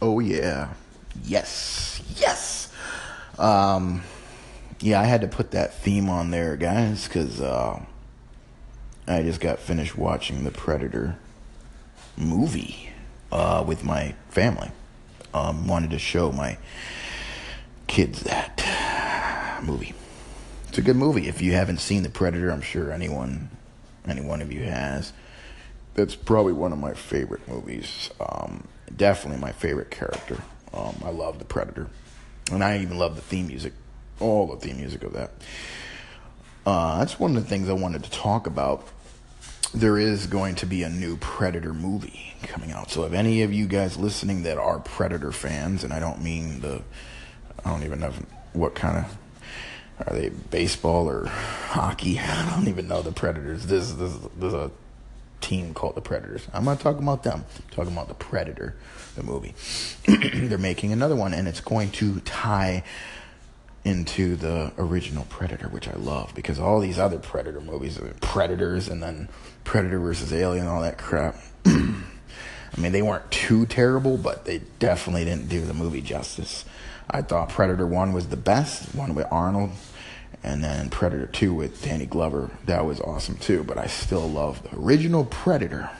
Oh yeah. Yes. Yes. Um yeah, I had to put that theme on there, guys, cuz uh I just got finished watching the Predator movie uh with my family. Um wanted to show my kids that movie. It's a good movie. If you haven't seen The Predator, I'm sure anyone any one of you has. That's probably one of my favorite movies. Um, definitely my favorite character. Um, I love The Predator. And I even love the theme music, all the theme music of that. Uh, that's one of the things I wanted to talk about. There is going to be a new Predator movie coming out. So if any of you guys listening that are Predator fans, and I don't mean the, I don't even know what kind of are they baseball or hockey? I don't even know the Predators. This this there's a team called the Predators. I'm not talking about them. I'm talking about the Predator, the movie. They're making another one, and it's going to tie into the original Predator, which I love because all these other Predator movies, uh, Predators, and then Predator versus Alien, all that crap. I mean, they weren't too terrible, but they definitely didn't do the movie justice. I thought Predator 1 was the best, one with Arnold, and then Predator 2 with Danny Glover. That was awesome too, but I still love the original Predator.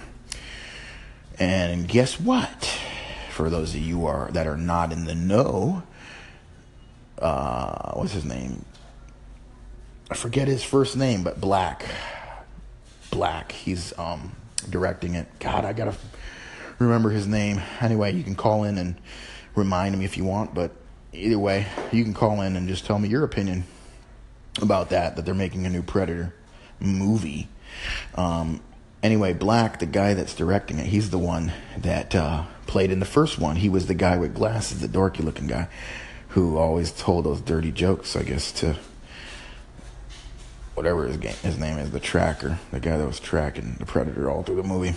And guess what? For those of you are that are not in the know, uh, what's his name? I forget his first name, but Black. Black. He's um, directing it. God, I gotta remember his name. Anyway, you can call in and remind me if you want, but either way, you can call in and just tell me your opinion about that, that they're making a new Predator movie. Um, anyway, Black, the guy that's directing it, he's the one that uh, played in the first one. He was the guy with glasses, the dorky looking guy, who always told those dirty jokes, I guess, to whatever his, game, his name is, the tracker, the guy that was tracking the Predator all through the movie.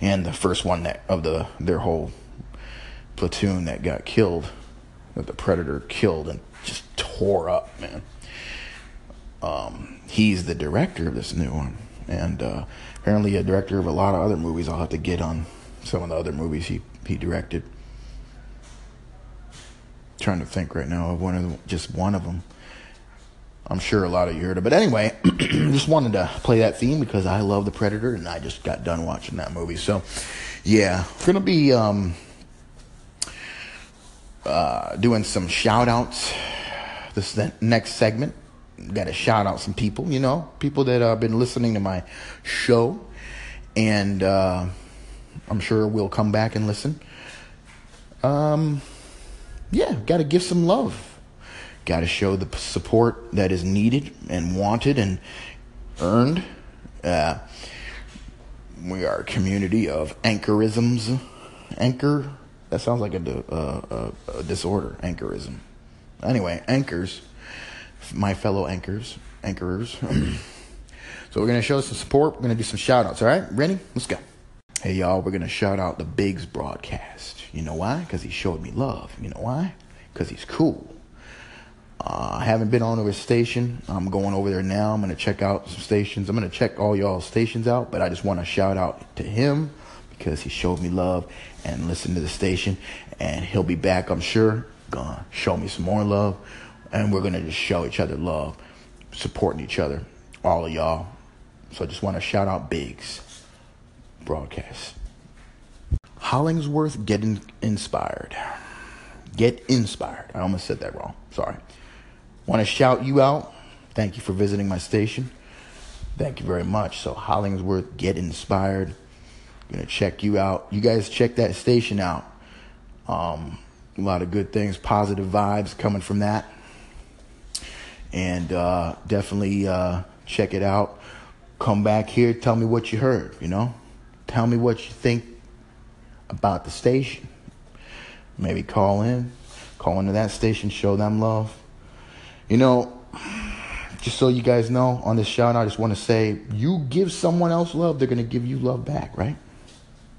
And the first one that of the their whole platoon that got killed that the Predator killed and just tore up, man. Um, he's the director of this new one, and uh, apparently a director of a lot of other movies. I'll have to get on some of the other movies he he directed. trying to think right now of one of the, just one of them. I'm sure a lot of you heard it, but anyway, just wanted to play that theme because I love the Predator, and I just got done watching that movie. So, yeah, gonna be. Um, uh, doing some shout outs. This next segment. Got to shout out some people, you know, people that have been listening to my show. And uh, I'm sure we'll come back and listen. Um, yeah, got to give some love. Got to show the support that is needed and wanted and earned. Uh, we are a community of anchorisms. Anchor that sounds like a, uh, a, a disorder, anchorism. Anyway, anchors, my fellow anchors, anchorers. so we're to show some support. We're to do some shout outs. All right, ready? Let's go. Hey, y'all, we're to shout out the Biggs broadcast. You know why? Because he showed me love. You know why? Because he's cool. Uh, I haven't been on his station. I'm going over there now. I'm to check out some stations. I'm to check all y'all stations out, but I just want to shout out to him because he showed me love and listened to the station. And he'll be back, I'm sure, gonna show me some more love. And we're gonna just show each other love, supporting each other, all of y'all. So I just want to shout out Biggs broadcast. Hollingsworth getting inspired. Get inspired. I almost said that wrong. Sorry. Want to shout you out. Thank you for visiting my station. Thank you very much. So Hollingsworth, get inspired gonna check you out. You guys check that station out. Um, a lot of good things, positive vibes coming from that, and uh, definitely uh, check it out. Come back here, tell me what you heard. You know, tell me what you think about the station. Maybe call in, call into that station, show them love. You know, just so you guys know on this shout, out, I just want to say you give someone else love, they're going to give you love back, right?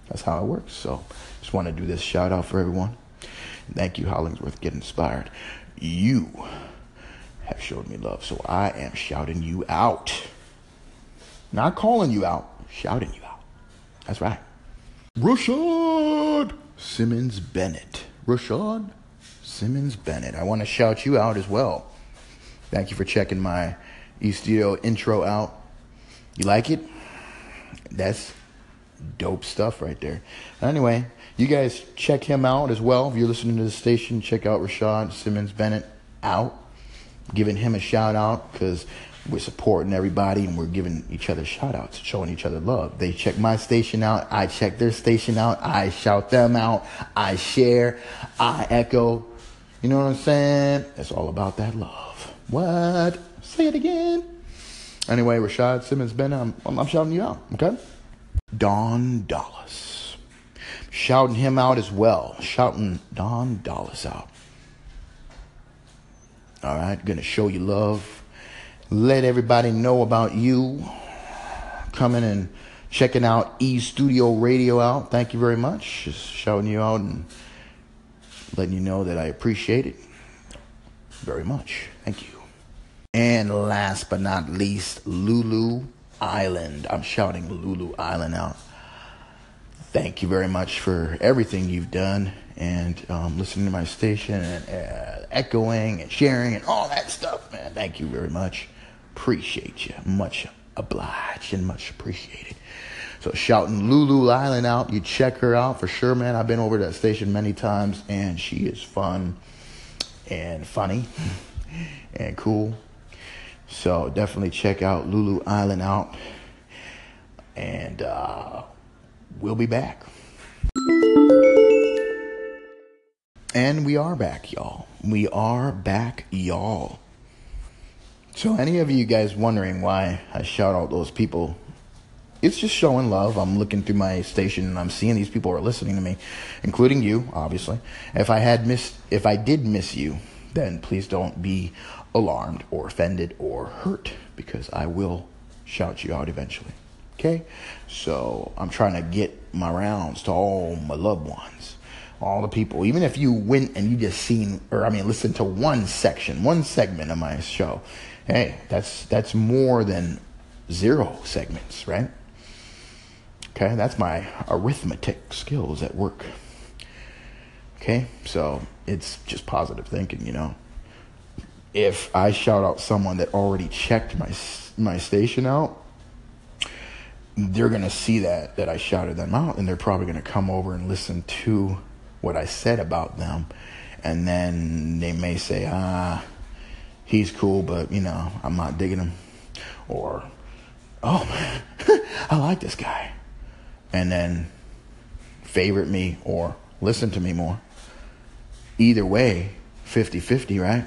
That's how it works. So just want to do this shout out for everyone. Thank you, Hollingsworth. Get inspired. You have showed me love, so I am shouting you out. Not calling you out, shouting you out. That's right. Rashad Simmons Bennett. Rashad Simmons Bennett. I want to shout you out as well. Thank you for checking my E-Studio intro out. You like it? That's dope stuff right there. Anyway, you guys check him out as well. If you're listening to the station, check out Rashad Simmons Bennett out. Giving him a shout out because we're supporting everybody and we're giving each other shout outs, showing each other love. They check my station out, I check their station out, I shout them out, I share, I echo. You know what I'm saying? It's all about that love. What? Say it again. Anyway, Rashad Simmons Ben, I'm, I'm shouting you out, okay? Don Dallas. Shouting him out as well. Shouting Don Dallas out. All right, gonna show you love let everybody know about you coming and checking out E Studio Radio out. Thank you very much. Just shouting you out and letting you know that I appreciate it very much. Thank you. And last but not least, Lulu Island. I'm shouting Lulu Island out. Thank you very much for everything you've done and um, listening to my station and uh, echoing and sharing and all that stuff, man. Thank you very much. Appreciate you. Much obliged and much appreciated. So shouting Lulu Island out. You check her out for sure, man. I've been over that station many times and she is fun and funny and cool. So definitely check out Lulu Island out. And uh, we'll be back. And we are back, y'all. We are back, y'all. So, any of you guys wondering why I shout out those people? It's just showing love. I'm looking through my station and I'm seeing these people are listening to me, including you, obviously. If I had missed, if I did miss you, then please don't be alarmed or offended or hurt because I will shout you out eventually. Okay? So, I'm trying to get my rounds to all my loved ones all the people, even if you went and you just seen, or I mean, listen to one section, one segment of my show, hey, that's that's more than zero segments, right? Okay, that's my arithmetic skills at work. Okay, so it's just positive thinking, you know. If I shout out someone that already checked my my station out, they're gonna see that that I shouted them out, and they're probably gonna come over and listen to what I said about them, and then they may say, ah he's cool, but you know, I'm not digging him. Or, oh man, I like this guy. And then favorite me or listen to me more. Either way, 50 50, right?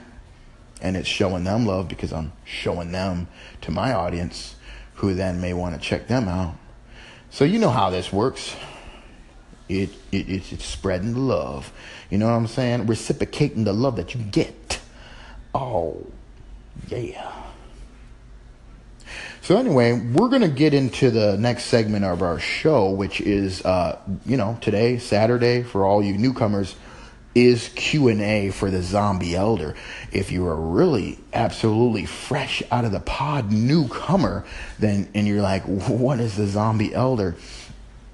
And it's showing them love because I'm showing them to my audience who then may want to check them out. So you know how this works. It, it, it's, spreading the love. You know what I'm saying? Reciprocating the love that you get. Oh, yeah. So anyway, we're to get into the next segment of our show, which is, uh, you know, today, Saturday, for all you newcomers, is Q&A for the Zombie Elder. If you are a really absolutely fresh out of the pod newcomer, then, and you're like, what is the Zombie Elder?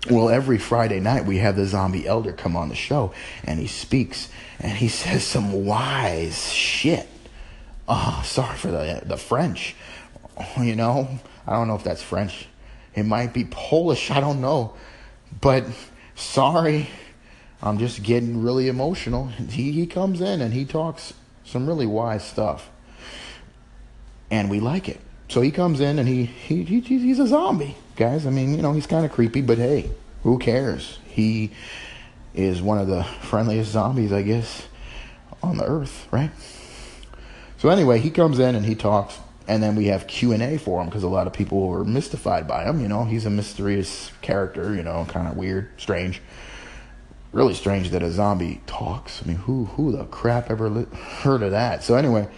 Well, every Friday night we have the zombie elder come on the show and he speaks and he says some wise shit. Oh, sorry for the the French. You know, I don't know if that's French. It might be Polish. I don't know. But sorry, I'm just getting really emotional. He he comes in and he talks some really wise stuff, and we like it. So he comes in and he, he, he he's a zombie, guys. I mean, you know, he's kind of creepy, but hey, who cares? He is one of the friendliest zombies, I guess, on the earth, right? So anyway, he comes in and he talks, and then we have Q and A for him because a lot of people were mystified by him. You know, he's a mysterious character. You know, kind of weird, strange, really strange that a zombie talks. I mean, who who the crap ever li- heard of that? So anyway.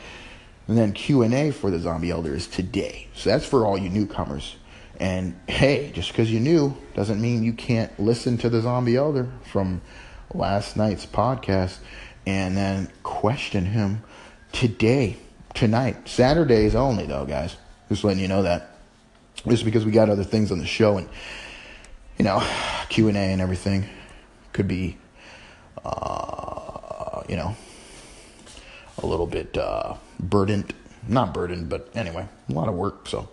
And then Q&A for the Zombie elder is today. So that's for all you newcomers. And hey, just because you're new doesn't mean you can't listen to the Zombie Elder from last night's podcast and then question him today, tonight. Saturdays only, though, guys. Just letting you know that. Just because we got other things on the show and, you know, Q&A and everything could be uh, you know, a little bit uh, burdened. Not burdened, but anyway, a lot of work. So,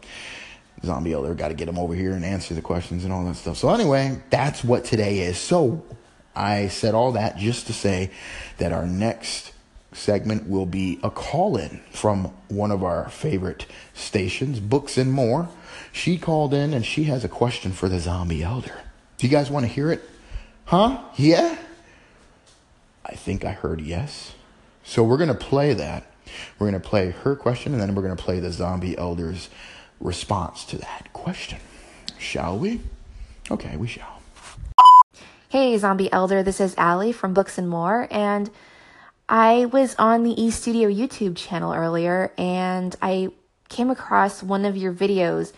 Zombie Elder got to get him over here and answer the questions and all that stuff. So, anyway, that's what today is. So, I said all that just to say that our next segment will be a call in from one of our favorite stations, Books and More. She called in and she has a question for the Zombie Elder. Do you guys want to hear it? Huh? Yeah? I think I heard yes. So we're going to play that. We're going to play her question and then we're going to play the Zombie Elder's response to that question. Shall we? Okay, we shall. Hey, Zombie Elder, this is Allie from Books and More, and I was on the E Studio YouTube channel earlier and I came across one of your videos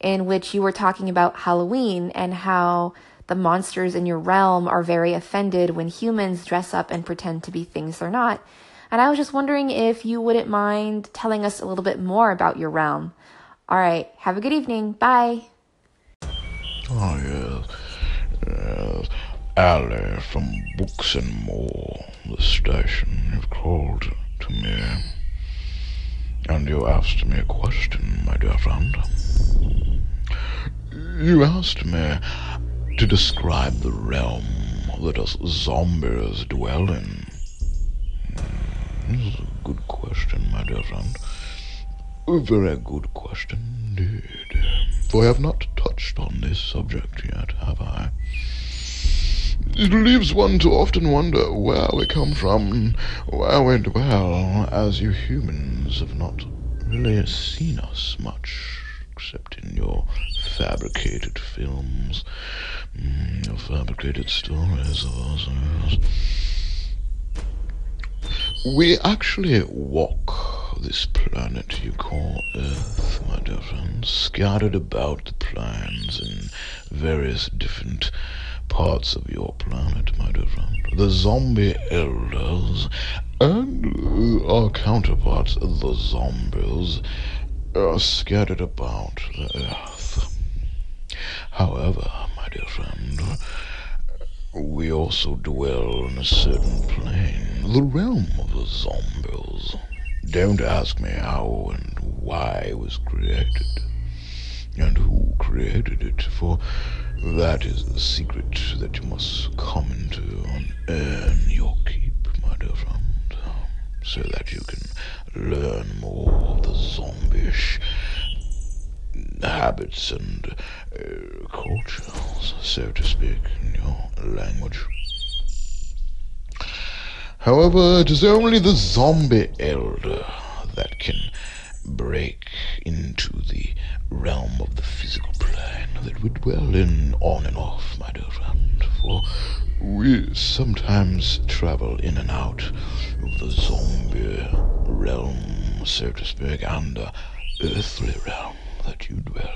in which you were talking about Halloween and how the monsters in your realm are very offended when humans dress up and pretend to be things they're not. And I was just wondering if you wouldn't mind telling us a little bit more about your realm. All right, have a good evening. Bye. Oh, yes. Yes. Allie from Books and More, the station, you've called to me. And you asked me a question, my dear friend. You asked me to describe the realm that us zombies dwell in. This is a good question, my dear friend. A very good question indeed. For I have not touched on this subject yet, have I? It leaves one to often wonder where we come from, where we dwell, as you humans have not really seen us much, except in your fabricated films, mm, your fabricated stories of us. We actually walk this planet you call Earth, my dear friends, scattered about the planes in various different parts of your planet, my dear friend. The zombie elders and our counterparts, the zombies, are scattered about the earth. However, my dear friend, we also dwell in a certain plane, the realm of the zombies. Don't ask me how and why it was created, and who created it, for that is the secret that you must come into and earn your keep, my dear friend, so that you can learn more of the zombish habits and uh, cultures, so to speak, in your language. However, it is only the zombie elder that can break into the realm of the physical plane that we dwell in on and off, my dear friend, for we sometimes travel in and out of the zombie realm, so to speak, and the earthly realm that you dwell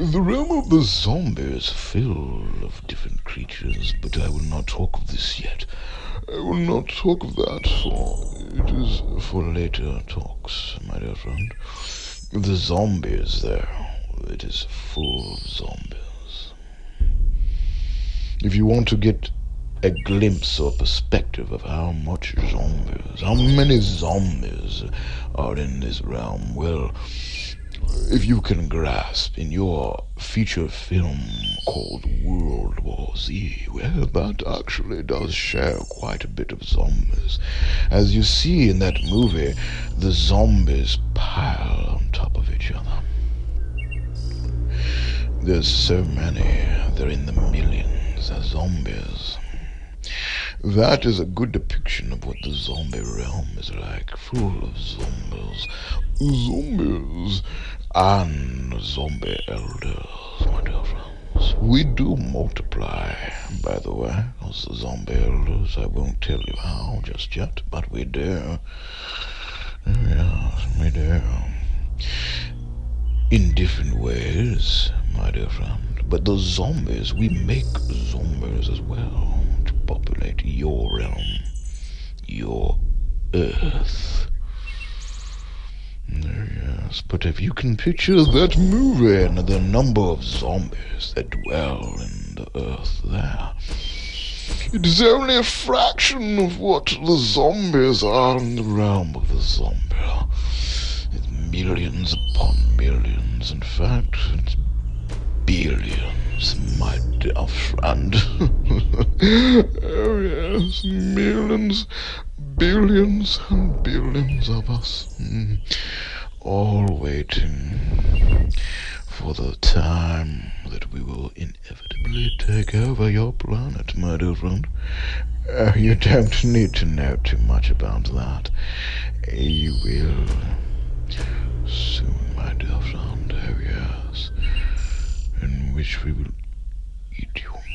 in. The realm of the zombie is filled of different creatures, but I will not talk of this yet. I will not talk of that, for it is for later talks, my dear friend. The zombies there, it is full of zombies. If you want to get a glimpse or perspective of how much zombies, how many zombies are in this realm, well, if you can grasp in your feature film called World War Z, well, that actually does share quite a bit of zombies. As you see in that movie, the zombies pile on top of each other. There's so many, they're in the millions as zombies. That is a good depiction of what the zombie realm is like, full of zombies. Zombies and zombie elders, my dear friends. We do multiply, by the way, as zombie elders. I won't tell you how just yet, but we do. Yes, we do. In different ways, my dear friend. But the zombies, we make zombies as well to populate your realm, your earth. Yes, but if you can picture that movie and the number of zombies that dwell in the earth there, It is only a fraction of what the zombies are in the realm of the zombie. It's millions upon millions. In fact, it's billions, my dear friend. oh yes, millions, billions and billions of us. Mm. All waiting for the time that we will inevitably take over your planet, my dear friend. Uh, you don't need to know too much about that. You will soon, my dear friend. Oh, yes. In which we will eat you.